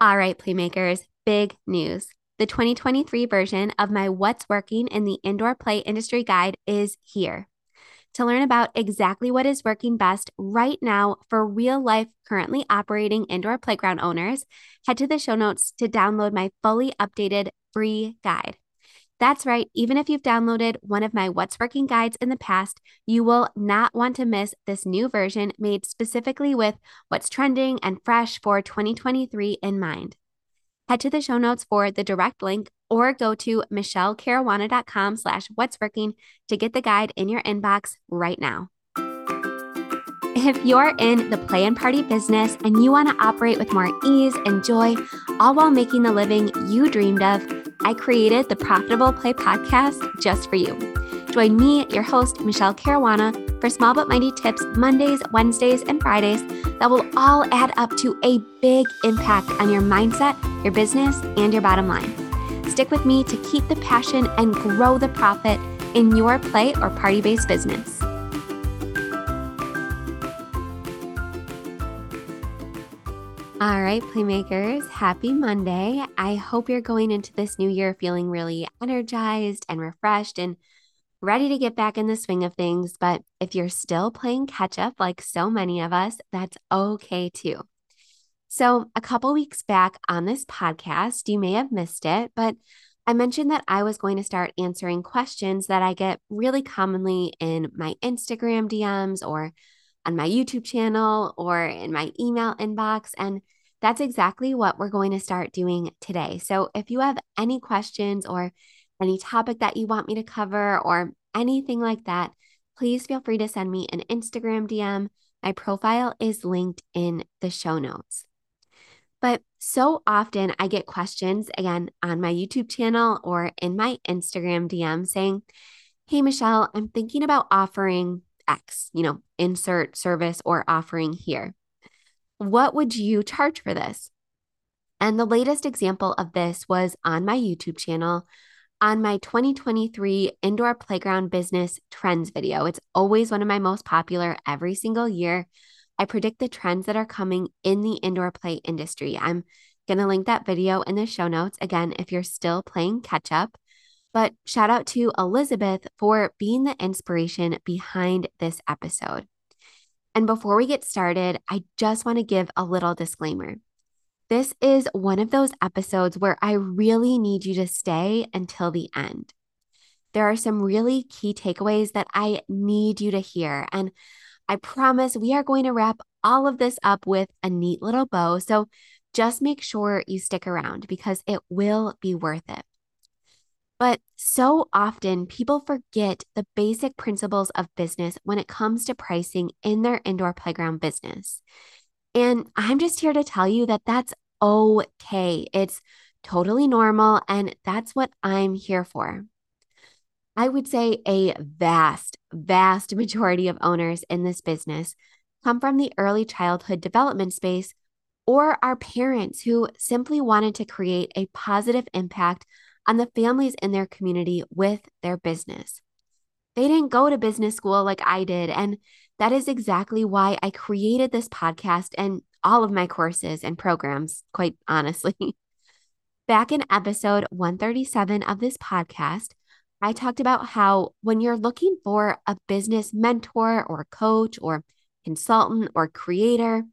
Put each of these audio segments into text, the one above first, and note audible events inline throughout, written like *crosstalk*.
All right, Playmakers, big news. The 2023 version of my What's Working in the Indoor Play Industry Guide is here. To learn about exactly what is working best right now for real life, currently operating indoor playground owners, head to the show notes to download my fully updated free guide. That's right, even if you've downloaded one of my What's Working guides in the past, you will not want to miss this new version made specifically with what's trending and fresh for 2023 in mind. Head to the show notes for the direct link or go to michelecaruana.com slash what's working to get the guide in your inbox right now. If you're in the play and party business and you want to operate with more ease and joy, all while making the living you dreamed of, I created the Profitable Play podcast just for you. Join me, your host, Michele Caruana, for small but mighty tips Mondays, Wednesdays, and Fridays that will all add up to a big impact on your mindset, your business, and your bottom line. Stick with me to keep the passion and grow the profit in your play or party based business. All right, Playmakers, happy Monday. I hope you're going into this new year feeling really energized and refreshed and ready to get back in the swing of things. But if you're still playing catch up like so many of us, that's okay too. So, a couple weeks back on this podcast, you may have missed it, but I mentioned that I was going to start answering questions that I get really commonly in my Instagram DMs or on my YouTube channel or in my email inbox. And that's exactly what we're going to start doing today. So, if you have any questions or any topic that you want me to cover or anything like that, please feel free to send me an Instagram DM. My profile is linked in the show notes. But so often I get questions again on my YouTube channel or in my Instagram DM saying, Hey, Michele, I'm thinking about offering X, you know, insert service or offering here. What would you charge for this? And the latest example of this was on my YouTube channel on my 2023 indoor playground business trends video. It's always one of my most popular every single year. I predict the trends that are coming in the indoor play industry. I'm going to link that video in the show notes again if you're still playing catch up. But shout out to Elizabeth for being the inspiration behind this episode. And before we get started, I just want to give a little disclaimer. This is one of those episodes where I really need you to stay until the end. There are some really key takeaways that I need you to hear. And I promise we are going to wrap all of this up with a neat little bow. So just make sure you stick around because it will be worth it. But so often people forget the basic principles of business when it comes to pricing in their indoor playground business. And I'm just here to tell you that that's okay. It's totally normal. And that's what I'm here for. I would say a vast, vast majority of owners in this business come from the early childhood development space or are parents who simply wanted to create a positive impact on the families in their community with their business. They didn't go to business school like I did. And that is exactly why I created this podcast and all of my courses and programs, quite honestly. *laughs* Back in episode 137 of this podcast, I talked about how when you're looking for a business mentor or coach or consultant or creator,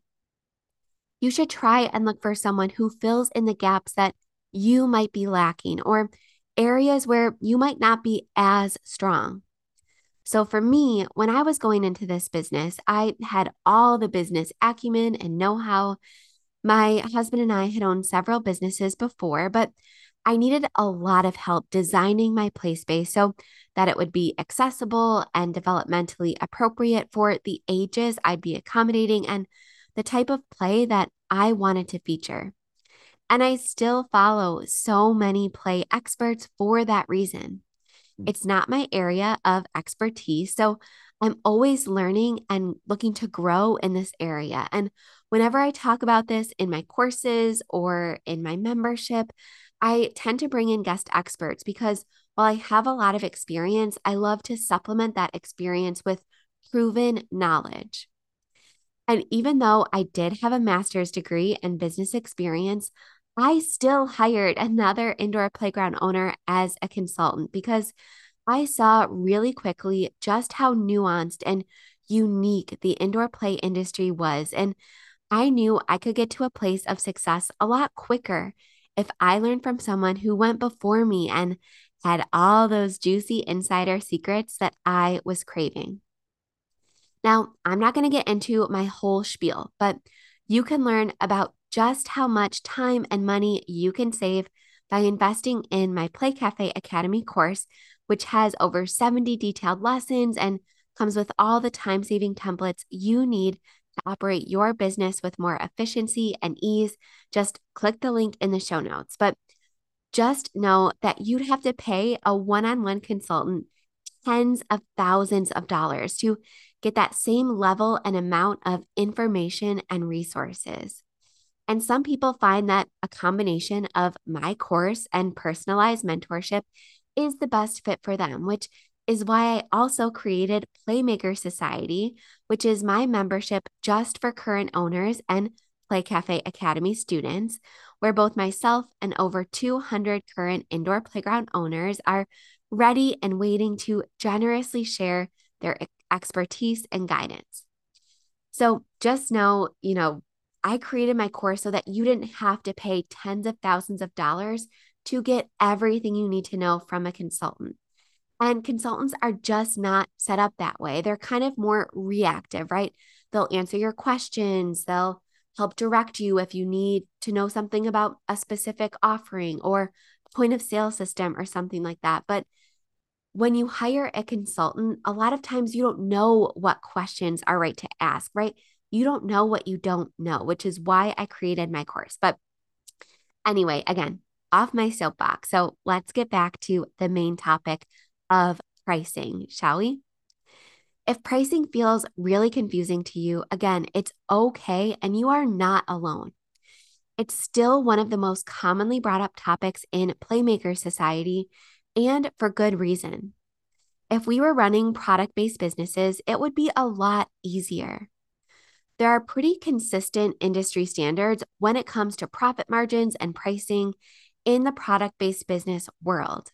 you should try and look for someone who fills in the gaps that you might be lacking or areas where you might not be as strong. So, for me, when I was going into this business, I had all the business acumen and know how. My husband and I had owned several businesses before, but I needed a lot of help designing my play space so that it would be accessible and developmentally appropriate for the ages I'd be accommodating and the type of play that I wanted to feature. And I still follow so many play experts for that reason. Mm. It's not my area of expertise. So I'm always learning and looking to grow in this area. And whenever I talk about this in my courses or in my membership, I tend to bring in guest experts because while I have a lot of experience, I love to supplement that experience with proven knowledge. And even though I did have a master's degree and business experience, I still hired another indoor playground owner as a consultant because I saw really quickly just how nuanced and unique the indoor play industry was. And I knew I could get to a place of success a lot quicker if I learned from someone who went before me and had all those juicy insider secrets that I was craving. Now, I'm not going to get into my whole spiel, but you can learn about just how much time and money you can save by investing in my Play Cafe Academy course, which has over 70 detailed lessons and comes with all the time saving templates you need to operate your business with more efficiency and ease. Just click the link in the show notes. But just know that you'd have to pay a one on one consultant tens of thousands of dollars to get that same level and amount of information and resources. And some people find that a combination of my course and personalized mentorship is the best fit for them, which is why I also created Playmaker Society, which is my membership just for current owners and Play Cafe Academy students, where both myself and over 200 current indoor playground owners are ready and waiting to generously share their expertise and guidance. So just know, you know, I created my course so that you didn't have to pay tens of thousands of dollars to get everything you need to know from a consultant. And consultants are just not set up that way. They're kind of more reactive, right? They'll answer your questions, they'll help direct you if you need to know something about a specific offering or point of sale system or something like that. But when you hire a consultant, a lot of times you don't know what questions are right to ask, right? You don't know what you don't know, which is why I created my course. But anyway, again, off my soapbox. So let's get back to the main topic of pricing, shall we? If pricing feels really confusing to you, again, it's okay and you are not alone. It's still one of the most commonly brought up topics in Playmaker Society and for good reason. If we were running product based businesses, it would be a lot easier. There are pretty consistent industry standards when it comes to profit margins and pricing in the product based business world.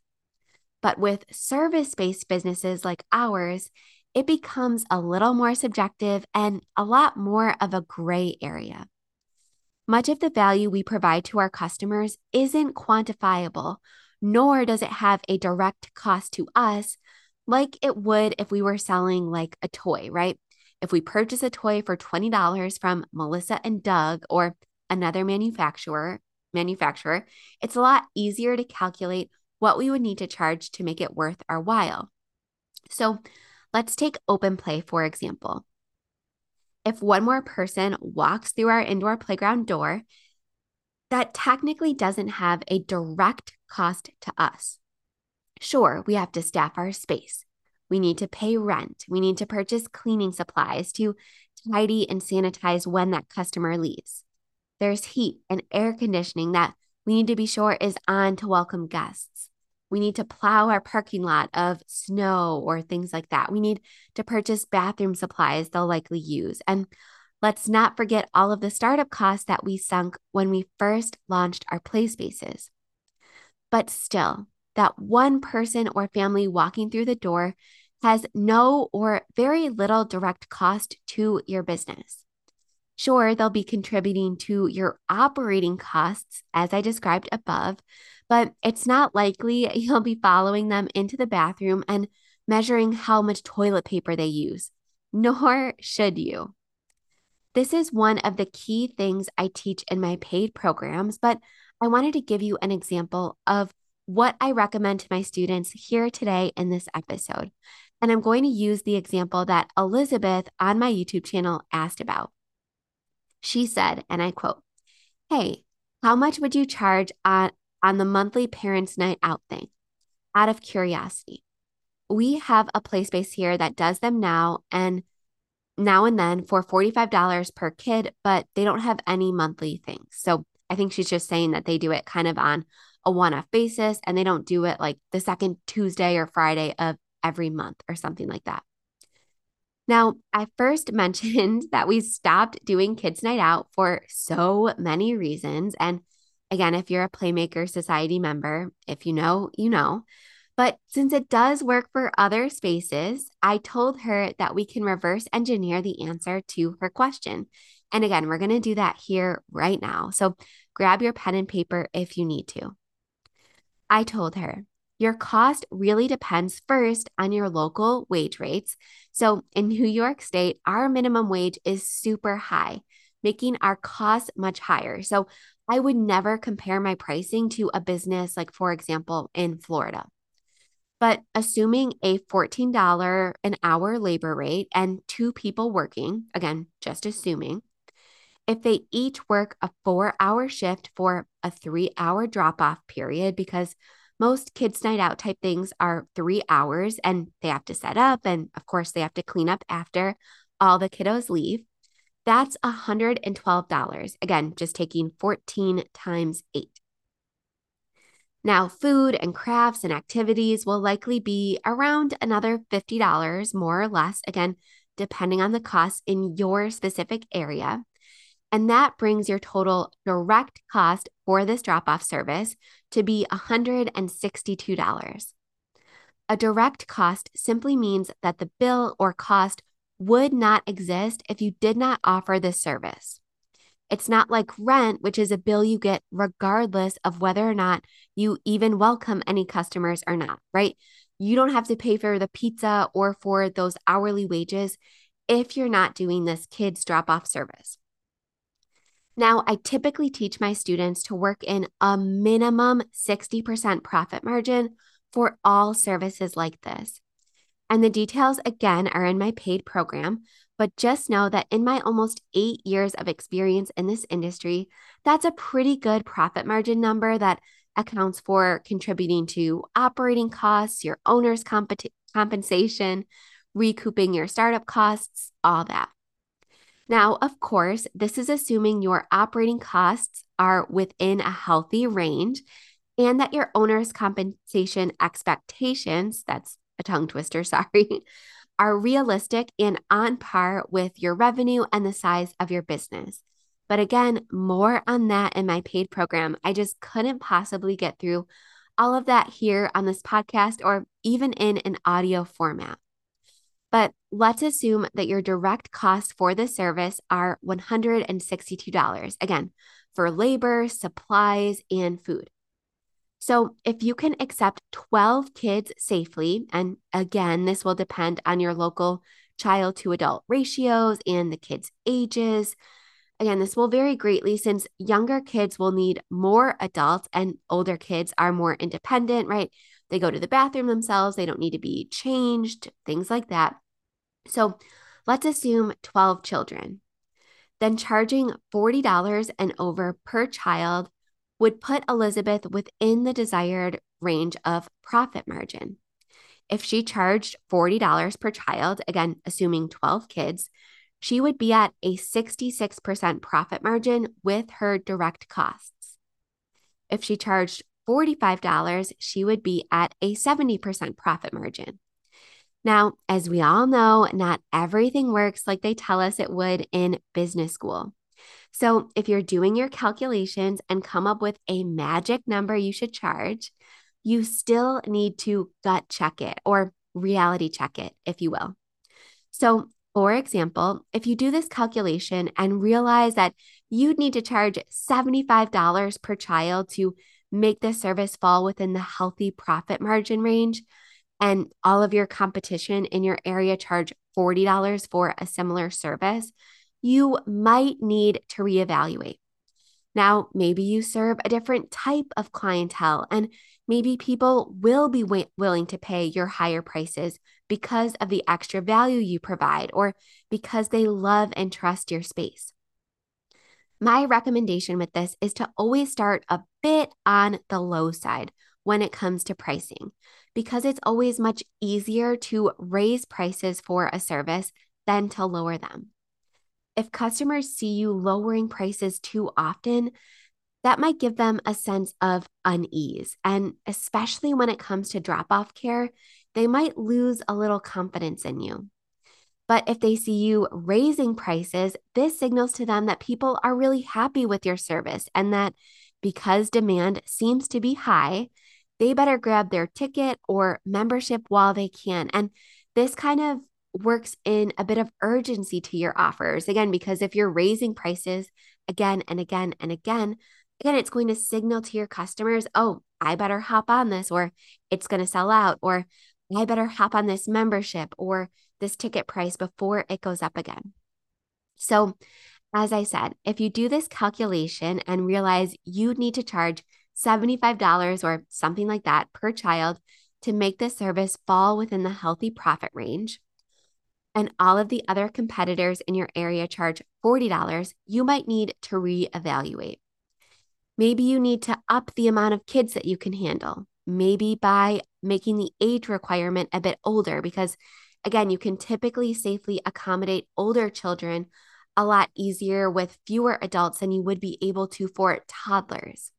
But with service based businesses like ours, it becomes a little more subjective and a lot more of a gray area. Much of the value we provide to our customers isn't quantifiable nor does it have a direct cost to us like it would if we were selling like a toy, right? If we purchase a toy for $20 from Melissa and Doug or another manufacturer, manufacturer, it's a lot easier to calculate what we would need to charge to make it worth our while. So, let's take open play for example. If one more person walks through our indoor playground door, that technically doesn't have a direct cost to us. Sure, we have to staff our space. We need to pay rent. We need to purchase cleaning supplies to tidy and sanitize when that customer leaves. There's heat and air conditioning that we need to be sure is on to welcome guests. We need to plow our parking lot of snow or things like that. We need to purchase bathroom supplies they'll likely use. And Let's not forget all of the startup costs that we sunk when we first launched our play spaces. But still, that one person or family walking through the door has no or very little direct cost to your business. Sure, they'll be contributing to your operating costs, as I described above, but it's not likely *laughs* you'll be following them into the bathroom and measuring how much toilet paper they use, *laughs* nor should you. This is one of the key things I teach in my paid programs, but I wanted to give you an example of what I recommend to my students here today in this episode. And I'm going to use the example that Elizabeth on my YouTube channel asked about. She said, and I quote, Hey, how much would you charge on, on the monthly parents' night out thing? Out of curiosity. We have a play space here that does them now, and now and then for $45 per kid, but they don't have any monthly things. So I think she's just saying that they do it kind of on a one off basis and they don't do it like the second Tuesday or Friday of every month or something like that. Now, I first *laughs* mentioned that we stopped doing kids' night out for so many reasons. And again, if you're a Playmaker Society member, if you know, you know. But since it does work for other spaces, I told her that we can reverse engineer the answer to her question. And again, we're going to do that here right now. So grab your pen and paper if you need to. I told her, your cost really depends first on your local wage rates. So in New York State, our minimum wage is super high, making our costs much higher. So I would never compare my pricing to a business like, for example, in Florida. But assuming a $14 an hour labor rate and two people working, again, just assuming, if they each work a four hour shift for a three hour drop off period, because most kids' night out type things are three hours and they have to set up. And of course, they have to clean up after all the kiddos leave. That's $112. Again, just taking 14 times eight. Now, food and crafts and activities will likely be around another $50 more or less, again, depending on the cost in your specific area. And that brings your total direct cost for this drop off service to be $162. A direct cost simply means that the bill or cost would not exist if you did not offer this service. It's not like rent, which is a bill you get regardless of whether or not you even welcome any customers or not, right? You don't have to pay for the pizza or for those hourly wages if you're not doing this kids drop off service. Now, I typically teach my students to work in a minimum 60% profit margin for all services like this. And the details, again, are in my paid program, but just know that in my almost eight years of experience in this industry, that's a pretty good profit margin number that accounts for contributing to operating costs, your owner's comp- compensation, recouping your startup costs, all that. Now, of course, this is assuming your operating costs are within a healthy range and that your owner's compensation expectations, that's a tongue twister, *laughs* sorry, are realistic and on par with your revenue and the size of your business. But again, more on that in my paid program. I just couldn't possibly get through all of that here on this podcast or even in an audio format. But let's assume that your direct costs for the service are $162. Again, for labor, supplies, and food. So, if you can accept 12 kids safely, and again, this will depend on your local child to adult ratios and the kids' ages. Again, this will vary greatly since younger kids will need more adults and older kids are more independent, right? They go to the bathroom themselves, they don't need to be changed, things like that. So, let's assume 12 children. Then charging $40 and over per child would put Elizabeth within the desired range of profit margin. If she charged $40 per child, again, assuming 12 kids, she would be at a 66% profit margin with her direct costs. If she charged $45, she would be at a 70% profit margin. Now, as we all know, not everything works like they tell us it would in business school. So, if you're doing your calculations and come up with a magic number you should charge, you still need to gut check it or reality check it, if you will. So, for example, if you do this calculation and realize that you'd need to charge $75 per child to make the service fall within the healthy profit margin range, and all of your competition in your area charge $40 for a similar service, you might need to reevaluate. Now, maybe you serve a different type of clientele, and maybe people will be willing to pay your higher prices because of the extra value you provide or because they love and trust your space. My recommendation with this is to always start a bit on the low side when it comes to pricing, because it's always much easier to raise prices for a service than to lower them. If customers see you lowering prices too often, that might give them a sense of unease. And especially when it comes to drop off care, they might lose a little confidence in you. But if they see you raising prices, this signals to them that people are really happy with your service and that because demand seems to be high, they better grab their ticket or membership while they can. And this kind of works in a bit of urgency to your offers. Again, because if you're raising prices again and again and again, again, it's going to signal to your customers, oh, I better hop on this, or it's going to sell out, or I better hop on this membership or this ticket price before it goes up again. So, as I said, if you do this calculation and realize you need to charge $75 or something like that per child to make the service fall within the healthy profit range, and all of the other competitors in your area charge $40, you might need to reevaluate. Maybe you need to up the amount of kids that you can handle, maybe by making the age requirement a bit older, because again, you can typically safely accommodate older children a lot easier with fewer adults than you would be able to for toddlers.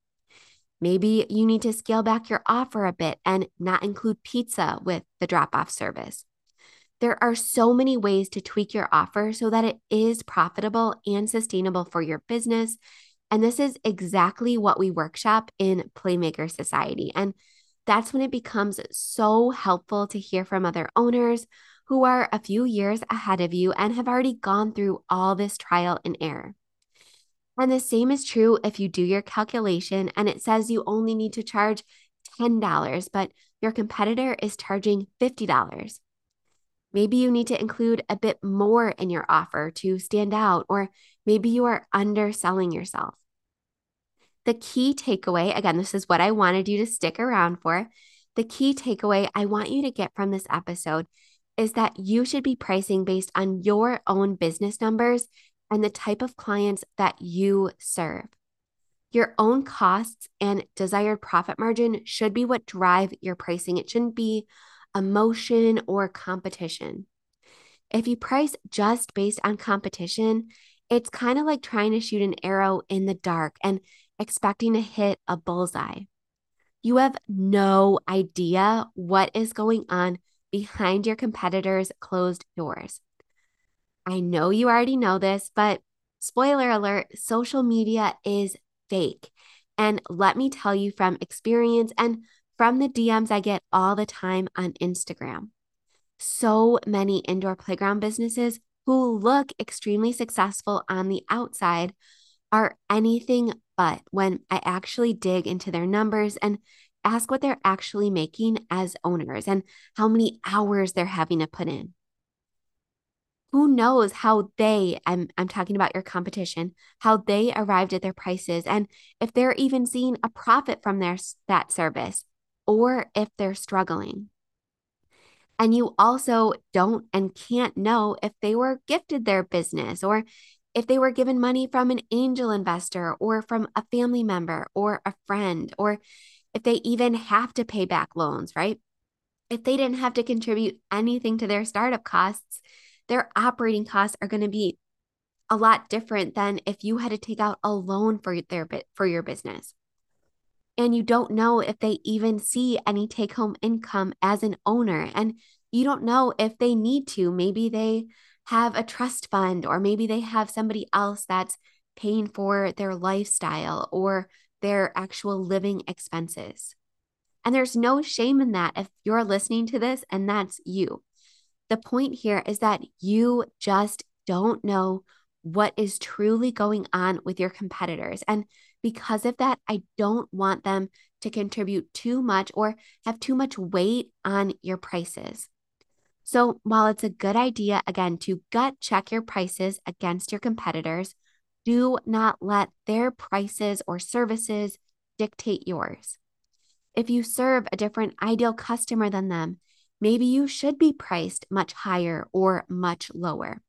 Maybe you need to scale back your offer a bit and not include pizza with the drop off service. There are so many ways to tweak your offer so that it is profitable and sustainable for your business. And this is exactly what we workshop in Playmaker Society. And that's when it becomes so helpful to hear from other owners who are a few years ahead of you and have already gone through all this trial and error. And the same is true if you do your calculation and it says you only need to charge $10, but your competitor is charging $50. Maybe you need to include a bit more in your offer to stand out, or maybe you are underselling yourself. The key takeaway again, this is what I wanted you to stick around for. The key takeaway I want you to get from this episode is that you should be pricing based on your own business numbers and the type of clients that you serve. Your own costs and desired profit margin should be what drive your pricing. It shouldn't be emotion or competition. If you price just based on competition, it's kind of like trying to shoot an arrow in the dark and expecting to hit a bullseye. You have no idea what is going on behind your competitors' closed doors. I know you already know this, but spoiler alert social media is fake. And let me tell you from experience and from the DMs I get all the time on Instagram. So many indoor playground businesses who look extremely successful on the outside are anything but when I actually dig into their numbers and ask what they're actually making as owners and how many hours they're having to put in. Who knows how they, I'm, I'm talking about your competition, how they arrived at their prices and if they're even seeing a profit from their that service or if they're struggling. And you also don't and can't know if they were gifted their business or if they were given money from an angel investor or from a family member or a friend, or if they even have to pay back loans, right? If they didn't have to contribute anything to their startup costs, their operating costs are going to be a lot different than if you had to take out a loan for their for your business and you don't know if they even see any take home income as an owner and you don't know if they need to maybe they have a trust fund or maybe they have somebody else that's paying for their lifestyle or their actual living expenses. And there's no shame in that if you're listening to this and that's you. The point here is that you just don't know what is truly going on with your competitors. And because of that, I don't want them to contribute too much or have too much weight on your prices. So, while it's a good idea, again, to gut check your prices against your competitors, do not let their prices or services dictate yours. If you serve a different ideal customer than them, maybe you should be priced much higher or much lower.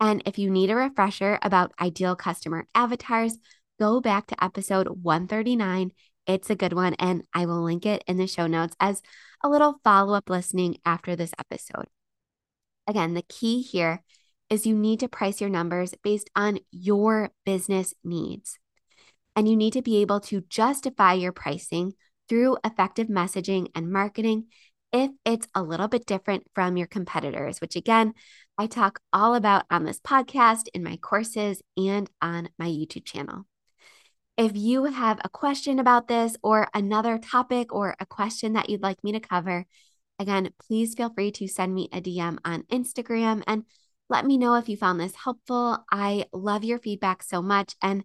And if you need a refresher about ideal customer avatars, go back to episode 139. It's a good one, and I will link it in the show notes as a little follow up listening after this episode. Again, the key here is you need to price your numbers based on your business needs. And you need to be able to justify your pricing through effective messaging and marketing if it's a little bit different from your competitors, which again, I talk all about on this podcast, in my courses, and on my YouTube channel. If you have a question about this or another topic or a question that you'd like me to cover, again, please feel free to send me a DM on Instagram and let me know if you found this helpful. I love your feedback so much. And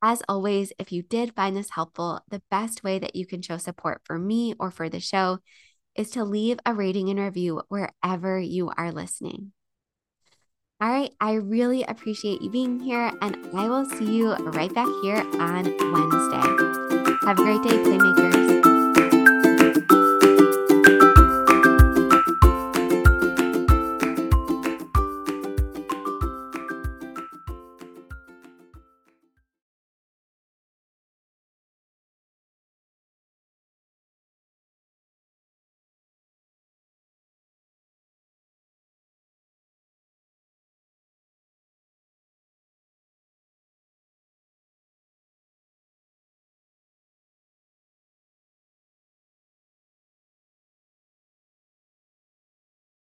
as always, if you did find this helpful, the best way that you can show support for me or for the show is to leave a rating and review wherever you are listening. All right, I really appreciate you being here, and I will see you right back here on Wednesday. Have a great day, Playmaker.